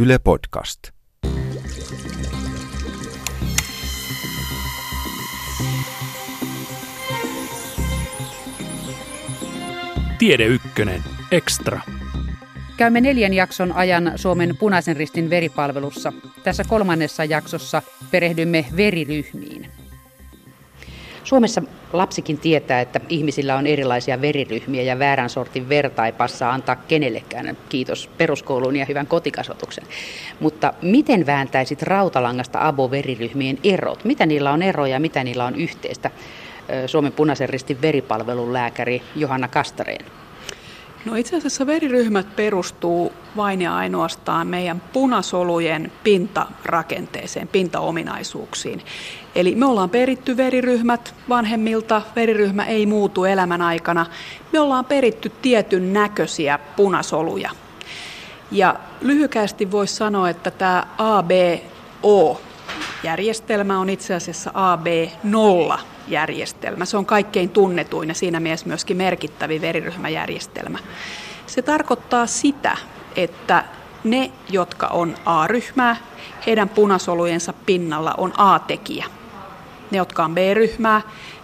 Yle Podcast. Tiede Ykkönen, Extra. Käymme neljän jakson ajan Suomen punaisen ristin veripalvelussa. Tässä kolmannessa jaksossa perehdymme veriryhmiin. Suomessa lapsikin tietää, että ihmisillä on erilaisia veriryhmiä ja väärän sortin verta ei passaa antaa kenellekään. Kiitos peruskoulun ja hyvän kotikasvatuksen. Mutta miten vääntäisit rautalangasta abo-veriryhmien erot? Mitä niillä on eroja ja mitä niillä on yhteistä? Suomen punaisen ristin veripalvelun lääkäri Johanna Kastareen. No itse asiassa veriryhmät perustuu vain ja ainoastaan meidän punasolujen pintarakenteeseen, pintaominaisuuksiin. Eli me ollaan peritty veriryhmät vanhemmilta, veriryhmä ei muutu elämän aikana. Me ollaan peritty tietyn näköisiä punasoluja. Ja lyhykästi voisi sanoa, että tämä ABO järjestelmä on itse asiassa AB0 järjestelmä. Se on kaikkein tunnetuin ja siinä mielessä myöskin merkittävin veriryhmäjärjestelmä. Se tarkoittaa sitä, että ne, jotka on A-ryhmää, heidän punasolujensa pinnalla on A-tekijä. Ne, jotka on B-ryhmää,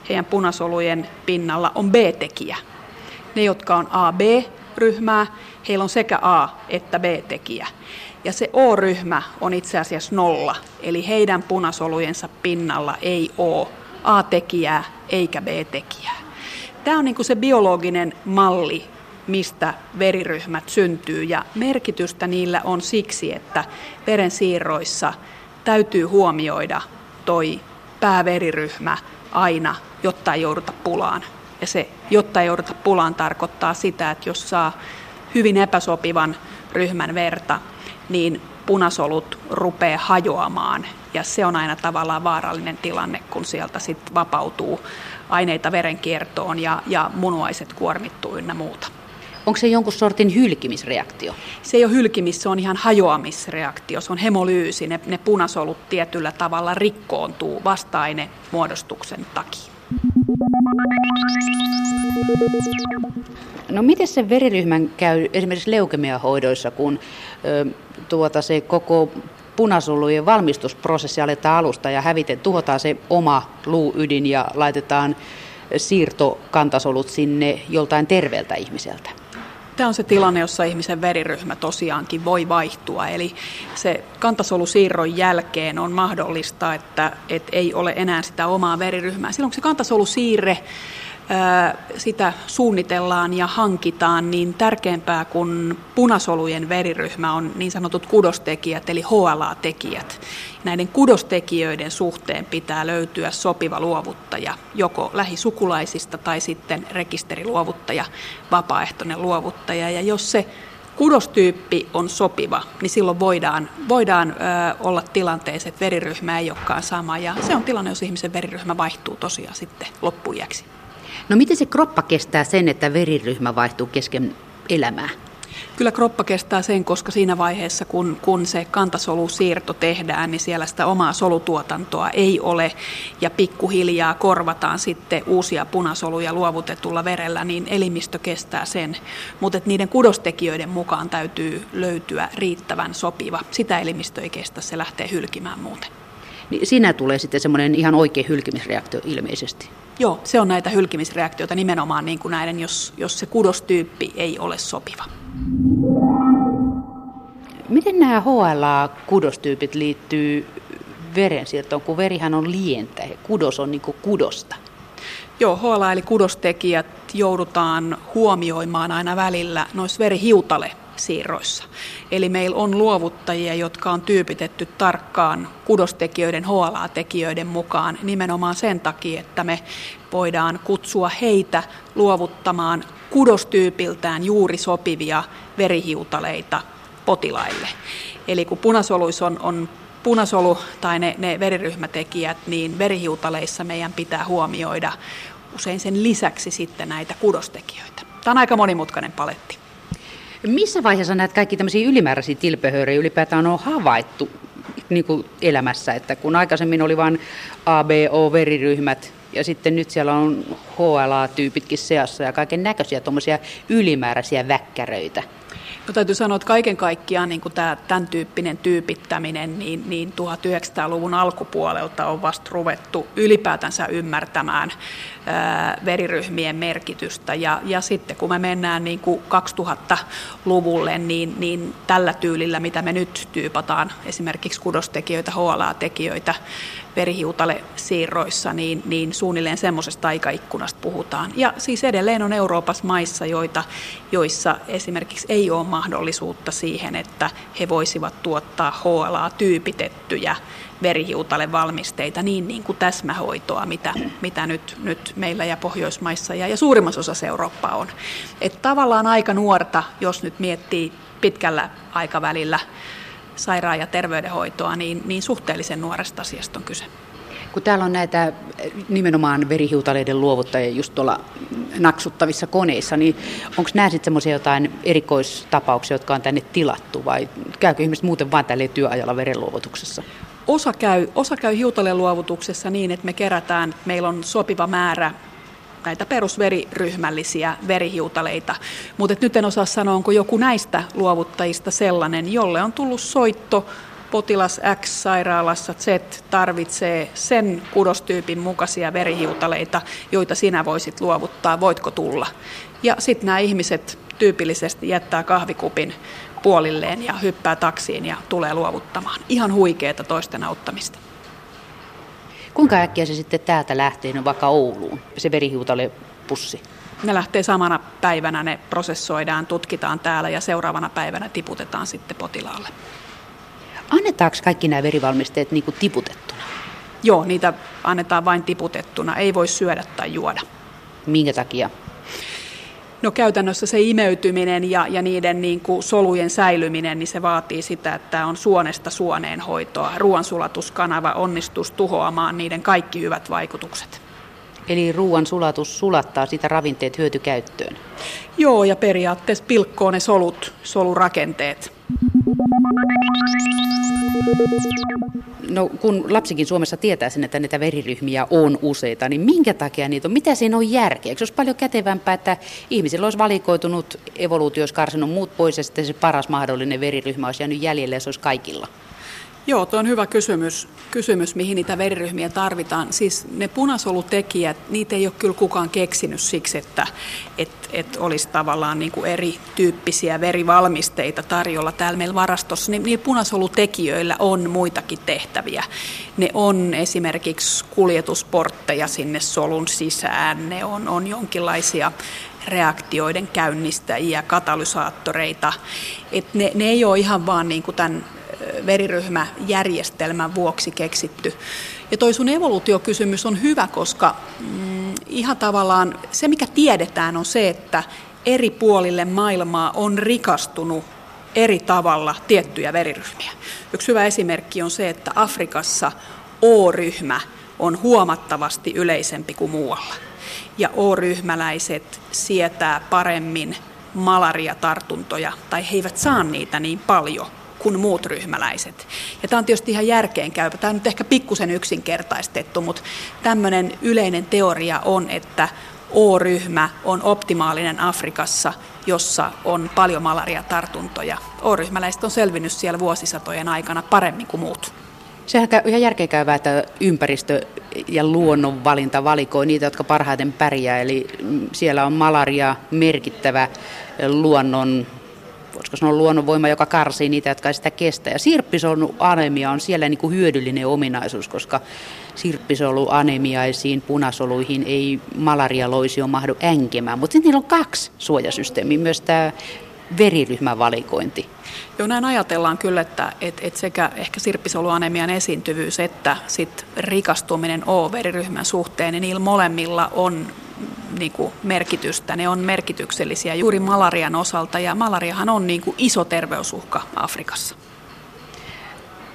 heidän punasolujen pinnalla on B-tekijä. Ne, jotka on AB-ryhmää, heillä on sekä A- että B-tekijä. Ja se O-ryhmä on itse asiassa nolla, eli heidän punasolujensa pinnalla ei ole A-tekijää eikä B-tekijää. Tämä on niin kuin se biologinen malli, mistä veriryhmät syntyy ja merkitystä niillä on siksi, että verensiirroissa täytyy huomioida toi pääveriryhmä aina, jotta ei jouduta pulaan. Ja se, jotta ei jouduta pulaan, tarkoittaa sitä, että jos saa hyvin epäsopivan ryhmän verta, niin punasolut rupeaa hajoamaan ja se on aina tavallaan vaarallinen tilanne, kun sieltä sitten vapautuu aineita verenkiertoon ja, ja munuaiset kuormittuu ynnä muuta. Onko se jonkun sortin hylkimisreaktio? Se ei ole hylkimis, se on ihan hajoamisreaktio. Se on hemolyysi. Ne, ne punasolut tietyllä tavalla rikkoontuu vasta-aine muodostuksen takia. No miten se veriryhmän käy esimerkiksi leukemiahoidoissa, kun ö, tuota, se koko punasolujen valmistusprosessi aletaan alusta ja häviten, tuhotaan se oma luuydin ja laitetaan siirtokantasolut sinne joltain terveeltä ihmiseltä? Tämä on se tilanne, jossa ihmisen veriryhmä tosiaankin voi vaihtua. Eli se kantasolusiirron jälkeen on mahdollista, että, että ei ole enää sitä omaa veriryhmää. Silloin kun se kantasolusiirre sitä suunnitellaan ja hankitaan, niin tärkeämpää kuin punasolujen veriryhmä on niin sanotut kudostekijät, eli HLA-tekijät. Näiden kudostekijöiden suhteen pitää löytyä sopiva luovuttaja, joko lähisukulaisista tai sitten rekisteriluovuttaja, vapaaehtoinen luovuttaja. Ja jos se kudostyyppi on sopiva, niin silloin voidaan, voidaan ö, olla tilanteessa, että veriryhmä ei olekaan sama. Ja se on tilanne, jos ihmisen veriryhmä vaihtuu tosiaan sitten loppujäksi. No miten se kroppa kestää sen, että veriryhmä vaihtuu kesken elämää? Kyllä kroppa kestää sen, koska siinä vaiheessa, kun, kun se kantasolusiirto tehdään, niin siellä sitä omaa solutuotantoa ei ole ja pikkuhiljaa korvataan sitten uusia punasoluja luovutetulla verellä, niin elimistö kestää sen. Mutta niiden kudostekijöiden mukaan täytyy löytyä riittävän sopiva. Sitä elimistö ei kestä, se lähtee hylkimään muuten. Niin siinä tulee sitten semmoinen ihan oikea hylkimisreaktio ilmeisesti. Joo, se on näitä hylkimisreaktioita nimenomaan niin kuin näiden, jos, jos se kudostyyppi ei ole sopiva. Miten nämä HLA-kudostyypit liittyy verensiirtoon, kun verihän on lientä kudos on niin kuin kudosta? Joo, HLA eli kudostekijät joudutaan huomioimaan aina välillä noissa verihiutale siirroissa. Eli meillä on luovuttajia, jotka on tyypitetty tarkkaan kudostekijöiden, HLA-tekijöiden mukaan nimenomaan sen takia, että me voidaan kutsua heitä luovuttamaan kudostyypiltään juuri sopivia verihiutaleita potilaille. Eli kun punasoluissa on, on punasolu tai ne, ne veriryhmätekijät, niin verihiutaleissa meidän pitää huomioida usein sen lisäksi sitten näitä kudostekijöitä. Tämä on aika monimutkainen paletti. Missä vaiheessa näitä kaikki tämmöisiä ylimääräisiä tilpehöörejä ylipäätään on havaittu niin kuin elämässä, että kun aikaisemmin oli vain ABO-veriryhmät ja sitten nyt siellä on HLA-tyypitkin seassa ja kaiken näköisiä tuommoisia ylimääräisiä väkkäröitä. No, täytyy sanoa, että kaiken kaikkiaan niin tämä, tämän tyyppinen tyypittäminen, niin, niin 1900-luvun alkupuolelta on vasta ruvettu ylipäätänsä ymmärtämään ää, veriryhmien merkitystä. Ja, ja sitten kun me mennään niin kuin 2000-luvulle, niin, niin tällä tyylillä, mitä me nyt tyypataan, esimerkiksi kudostekijöitä, HLA-tekijöitä, verihiutale siirroissa, niin, niin suunnilleen semmoisesta aikaikkunasta puhutaan. Ja siis edelleen on Euroopassa maissa, joita, joissa esimerkiksi ei ole mahdollisuutta siihen, että he voisivat tuottaa HLA-tyypitettyjä verihiutale valmisteita niin, niin kuin täsmähoitoa, mitä, mitä nyt, nyt meillä ja Pohjoismaissa ja, ja suurimmassa osassa Eurooppaa on. Että tavallaan aika nuorta, jos nyt miettii pitkällä aikavälillä sairaan- ja terveydenhoitoa, niin, niin suhteellisen nuoresta asiasta on kyse. Kun täällä on näitä nimenomaan verihiutaleiden luovuttajia just tuolla naksuttavissa koneissa, niin onko nämä sitten semmoisia jotain erikoistapauksia, jotka on tänne tilattu vai käykö ihmiset muuten vain tälle työajalla verenluovutuksessa? Osa käy, osa käy hiutaleluovutuksessa niin, että me kerätään, meillä on sopiva määrä näitä perusveriryhmällisiä verihiutaleita. Mutta nyt en osaa sanoa, onko joku näistä luovuttajista sellainen, jolle on tullut soitto, potilas X sairaalassa Z tarvitsee sen kudostyypin mukaisia verihiutaleita, joita sinä voisit luovuttaa, voitko tulla? Ja sitten nämä ihmiset tyypillisesti jättää kahvikupin puolilleen ja hyppää taksiin ja tulee luovuttamaan. Ihan huikeeta toisten auttamista. Kuinka äkkiä se sitten täältä lähtee, no vaikka Ouluun, se verihiutale pussi? Ne lähtee samana päivänä, ne prosessoidaan, tutkitaan täällä ja seuraavana päivänä tiputetaan sitten potilaalle. Annetaanko kaikki nämä verivalmisteet niin kuin tiputettuna? Joo, niitä annetaan vain tiputettuna, ei voi syödä tai juoda. Minkä takia? No käytännössä se imeytyminen ja, ja niiden niin kuin solujen säilyminen, niin se vaatii sitä, että on suonesta suoneen hoitoa. Ruoansulatuskanava onnistus tuhoamaan niiden kaikki hyvät vaikutukset. Eli ruoan sulatus sulattaa sitä ravinteet hyötykäyttöön? Joo, ja periaatteessa pilkkoo ne solut, solurakenteet. No kun lapsikin Suomessa tietää sen, että näitä veriryhmiä on useita, niin minkä takia niitä on? Mitä siinä on järkeä? Eikö olisi paljon kätevämpää, että ihmisillä olisi valikoitunut, evoluutio olisi karsinut muut pois ja sitten se paras mahdollinen veriryhmä olisi jäänyt jäljelle ja se olisi kaikilla? Joo, tuo on hyvä kysymys, kysymys, mihin niitä veriryhmiä tarvitaan. Siis ne punasolutekijät, niitä ei ole kyllä kukaan keksinyt siksi, että et, et olisi tavallaan niin kuin erityyppisiä verivalmisteita tarjolla täällä meillä varastossa. Niin, niin punasolutekijöillä on muitakin tehtäviä. Ne on esimerkiksi kuljetusportteja sinne solun sisään, ne on, on jonkinlaisia reaktioiden käynnistäjiä, katalysaattoreita. Et ne, ne ei ole ihan vaan niin kuin tämän veriryhmäjärjestelmän vuoksi keksitty. Ja toi sun evoluutiokysymys on hyvä, koska mm, ihan tavallaan se, mikä tiedetään, on se, että eri puolille maailmaa on rikastunut eri tavalla tiettyjä veriryhmiä. Yksi hyvä esimerkki on se, että Afrikassa O-ryhmä on huomattavasti yleisempi kuin muualla. Ja O-ryhmäläiset sietää paremmin malariatartuntoja, tai he eivät saa niitä niin paljon kuin muut ryhmäläiset. Ja tämä on tietysti ihan järkeenkäypä. Tämä on nyt ehkä pikkusen yksinkertaistettu, mutta tämmöinen yleinen teoria on, että O-ryhmä on optimaalinen Afrikassa, jossa on paljon malariatartuntoja. O-ryhmäläiset on selvinnyt siellä vuosisatojen aikana paremmin kuin muut. Sehän on ihan järkeenkäyvää, että ympäristö ja luonnonvalinta valikoi niitä, jotka parhaiten pärjää. Eli siellä on malaria merkittävä luonnon voisiko sanoa luonnonvoima, joka karsii niitä, jotka ei sitä kestä. Ja anemia on siellä niin kuin hyödyllinen ominaisuus, koska anemiaisiin punasoluihin ei malarialoisio mahdu änkemään. Mutta sitten niillä on kaksi suojasysteemiä, myös tämä veriryhmävalikointi. Joo, näin ajatellaan kyllä, että et, et sekä ehkä sirppisoluanemian esiintyvyys että sit rikastuminen O-veriryhmän suhteen, niin niillä molemmilla on niin kuin merkitystä. Ne on merkityksellisiä juuri malarian osalta ja malariahan on niin kuin iso terveysuhka Afrikassa.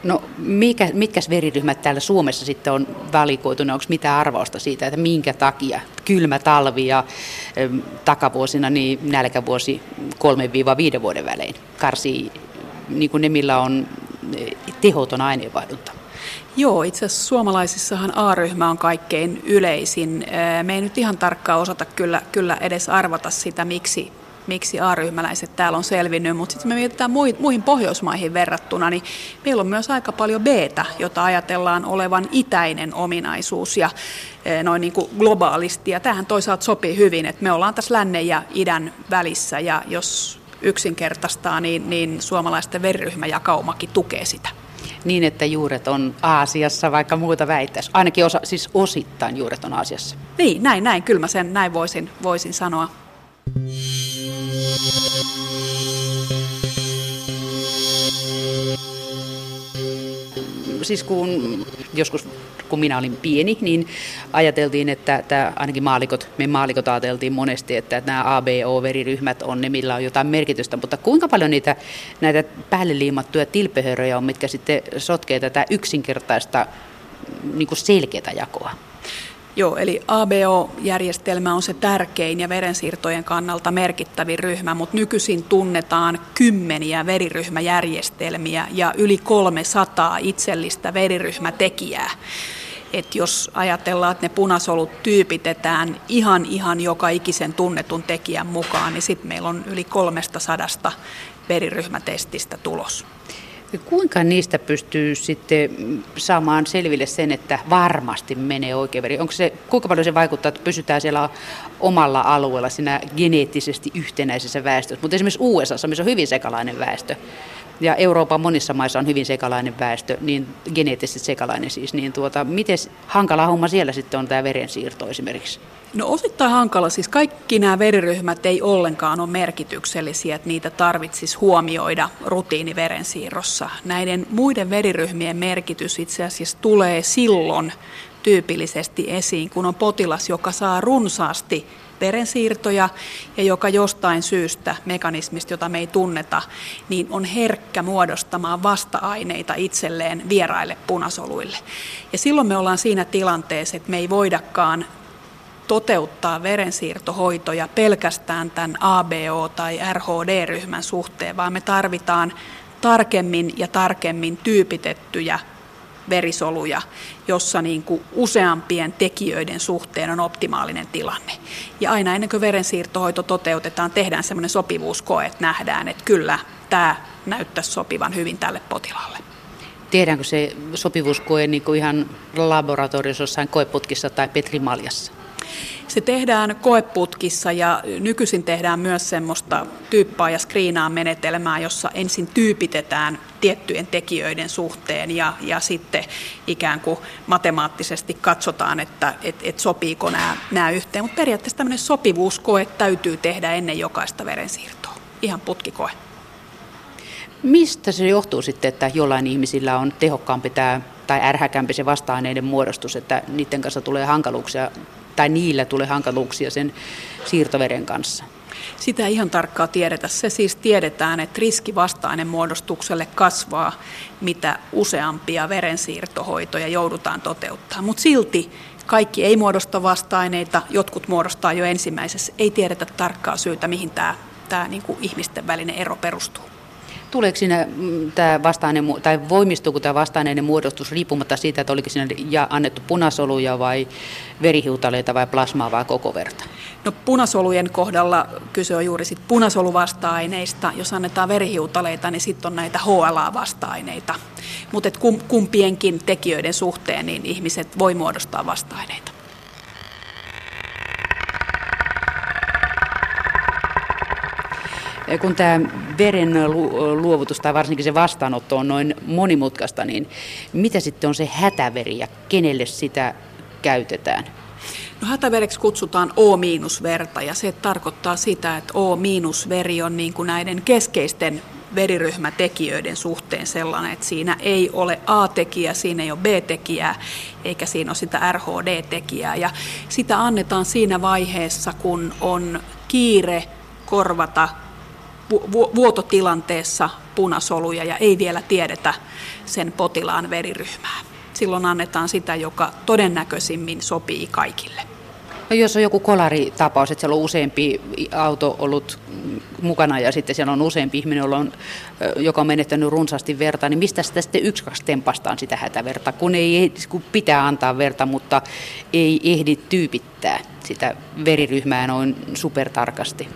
No mikä, mitkä veriryhmät täällä Suomessa sitten on valikoitu? Onko mitään arvausta siitä, että minkä takia kylmä talvi ja ö, takavuosina niin nälkävuosi 3-5 vuoden välein karsii niin kuin ne, millä on tehoton aineenvaihdunta? Joo, itse asiassa suomalaisissahan A-ryhmä on kaikkein yleisin. Me ei nyt ihan tarkkaan osata kyllä, kyllä edes arvata sitä, miksi, miksi A-ryhmäläiset täällä on selvinnyt, mutta sitten me mietitään muihin Pohjoismaihin verrattuna, niin meillä on myös aika paljon b jota ajatellaan olevan itäinen ominaisuus ja noin niin kuin globaalisti. Ja tähän toisaalta sopii hyvin, että me ollaan tässä lännen ja idän välissä ja jos yksinkertaistaa, niin, niin suomalaisten veriryhmäjakaumakin tukee sitä niin, että juuret on Aasiassa, vaikka muuta väittäisi. Ainakin osa, siis osittain juuret on Aasiassa. Niin, näin, näin. Kyllä mä sen näin voisin, voisin sanoa. Siis kun joskus kun minä olin pieni, niin ajateltiin, että tämä, ainakin maalikot, me maalikot ajateltiin monesti, että nämä ABO-veriryhmät on ne, millä on jotain merkitystä, mutta kuinka paljon niitä näitä päälle liimattuja tilpehöröjä on, mitkä sitten sotkee tätä yksinkertaista niin kuin selkeätä jakoa? Joo, eli ABO-järjestelmä on se tärkein ja verensiirtojen kannalta merkittävin ryhmä, mutta nykyisin tunnetaan kymmeniä veriryhmäjärjestelmiä ja yli 300 itsellistä veriryhmätekijää. Et jos ajatellaan, että ne punasolut tyypitetään ihan ihan joka ikisen tunnetun tekijän mukaan, niin sitten meillä on yli 300 veriryhmätestistä tulos. Kuinka niistä pystyy sitten saamaan selville sen, että varmasti menee oikein veri? Onko se, kuinka paljon se vaikuttaa, että pysytään siellä omalla alueella siinä geneettisesti yhtenäisessä väestössä? Mutta esimerkiksi USA, missä on hyvin sekalainen väestö, ja Euroopan monissa maissa on hyvin sekalainen väestö, niin geneettisesti sekalainen siis, niin tuota, miten hankala homma siellä sitten on tämä verensiirto esimerkiksi? No osittain hankala, siis kaikki nämä veriryhmät ei ollenkaan ole merkityksellisiä, että niitä tarvitsisi huomioida rutiiniverensiirrossa. Näiden muiden veriryhmien merkitys itse asiassa tulee silloin tyypillisesti esiin, kun on potilas, joka saa runsaasti verensiirtoja ja joka jostain syystä, mekanismista, jota me ei tunneta, niin on herkkä muodostamaan vasta-aineita itselleen vieraille punasoluille. Ja silloin me ollaan siinä tilanteessa, että me ei voidakaan toteuttaa verensiirtohoitoja pelkästään tämän ABO- tai RHD-ryhmän suhteen, vaan me tarvitaan tarkemmin ja tarkemmin tyypitettyjä verisoluja, jossa niin kuin useampien tekijöiden suhteen on optimaalinen tilanne. Ja aina ennen kuin verensiirtohoito toteutetaan, tehdään semmoinen sopivuuskoe, että nähdään, että kyllä tämä näyttäisi sopivan hyvin tälle potilaalle. Tehdäänkö se sopivuuskoe niin kuin ihan laboratoriossa jossain koeputkissa tai petrimaljassa? Se tehdään koeputkissa ja nykyisin tehdään myös semmoista tyyppaa ja skriinaa menetelmää, jossa ensin tyypitetään tiettyjen tekijöiden suhteen ja, ja sitten ikään kuin matemaattisesti katsotaan, että et, et sopiiko nämä, nämä yhteen. Mutta periaatteessa tämmöinen sopivuuskoe täytyy tehdä ennen jokaista verensiirtoa. Ihan putkikoe. Mistä se johtuu sitten, että jollain ihmisillä on tehokkaampi tämä tai ärhäkämpi se vasta-aineiden muodostus, että niiden kanssa tulee hankaluuksia tai niillä tulee hankaluuksia sen siirtoveren kanssa? Sitä ei ihan tarkkaa tiedetä. Se siis tiedetään, että riski vastainen muodostukselle kasvaa, mitä useampia verensiirtohoitoja joudutaan toteuttamaan. Mutta silti kaikki ei muodosta vasta-aineita, jotkut muodostaa jo ensimmäisessä. Ei tiedetä tarkkaa syytä, mihin tämä, tämä niin kuin ihmisten välinen ero perustuu. Tuleeko siinä mm, tämä vastainen, tai voimistuuko tämä vastainen muodostus riippumatta siitä, että oliko siinä ja annettu punasoluja vai verihiutaleita vai plasmaa vai koko verta? No punasolujen kohdalla kyse on juuri sit punasoluvasta-aineista. Jos annetaan verihiutaleita, niin sitten on näitä HLA-vasta-aineita. Mutta kumpienkin tekijöiden suhteen niin ihmiset voi muodostaa vasta-aineita. Kun tämä veren luovutus tai varsinkin se vastaanotto on noin monimutkaista, niin mitä sitten on se hätäveri ja kenelle sitä käytetään? No, hätävereksi kutsutaan O-verta ja se tarkoittaa sitä, että O-veri on niin kuin näiden keskeisten veriryhmätekijöiden suhteen sellainen, että siinä ei ole A-tekijä, siinä ei ole B-tekijää, eikä siinä ole sitä RHD-tekijää. Ja sitä annetaan siinä vaiheessa, kun on kiire korvata vuototilanteessa punasoluja ja ei vielä tiedetä sen potilaan veriryhmää. Silloin annetaan sitä, joka todennäköisimmin sopii kaikille. No jos on joku kolaritapaus, että siellä on useampi auto ollut mukana ja sitten siellä on useampi ihminen, jolla on, joka on menettänyt runsaasti verta, niin mistä sitä sitten yksi kaksi tempastaan sitä hätäverta, kun, ei, kun pitää antaa verta, mutta ei ehdi tyypittää sitä veriryhmää noin supertarkasti?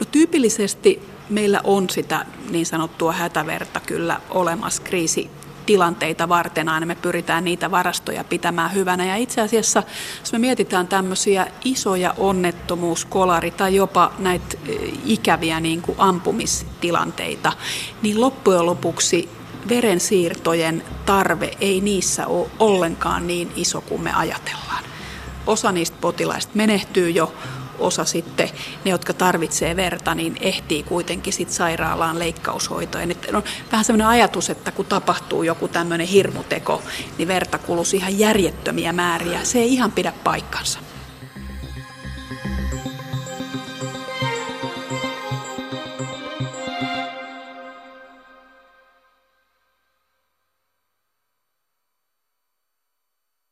No, tyypillisesti meillä on sitä niin sanottua hätäverta kyllä olemassa kriisi tilanteita varten aina me pyritään niitä varastoja pitämään hyvänä. Ja itse asiassa, jos me mietitään tämmöisiä isoja onnettomuuskolari tai jopa näitä ikäviä niin kuin ampumistilanteita, niin loppujen lopuksi verensiirtojen tarve ei niissä ole ollenkaan niin iso kuin me ajatellaan. Osa niistä potilaista menehtyy jo osa sitten, ne jotka tarvitsee verta, niin ehtii kuitenkin sit sairaalaan leikkaushoitoon. Et on vähän sellainen ajatus, että kun tapahtuu joku tämmöinen hirmuteko, niin verta kuluisi ihan järjettömiä määriä. Se ei ihan pidä paikkansa.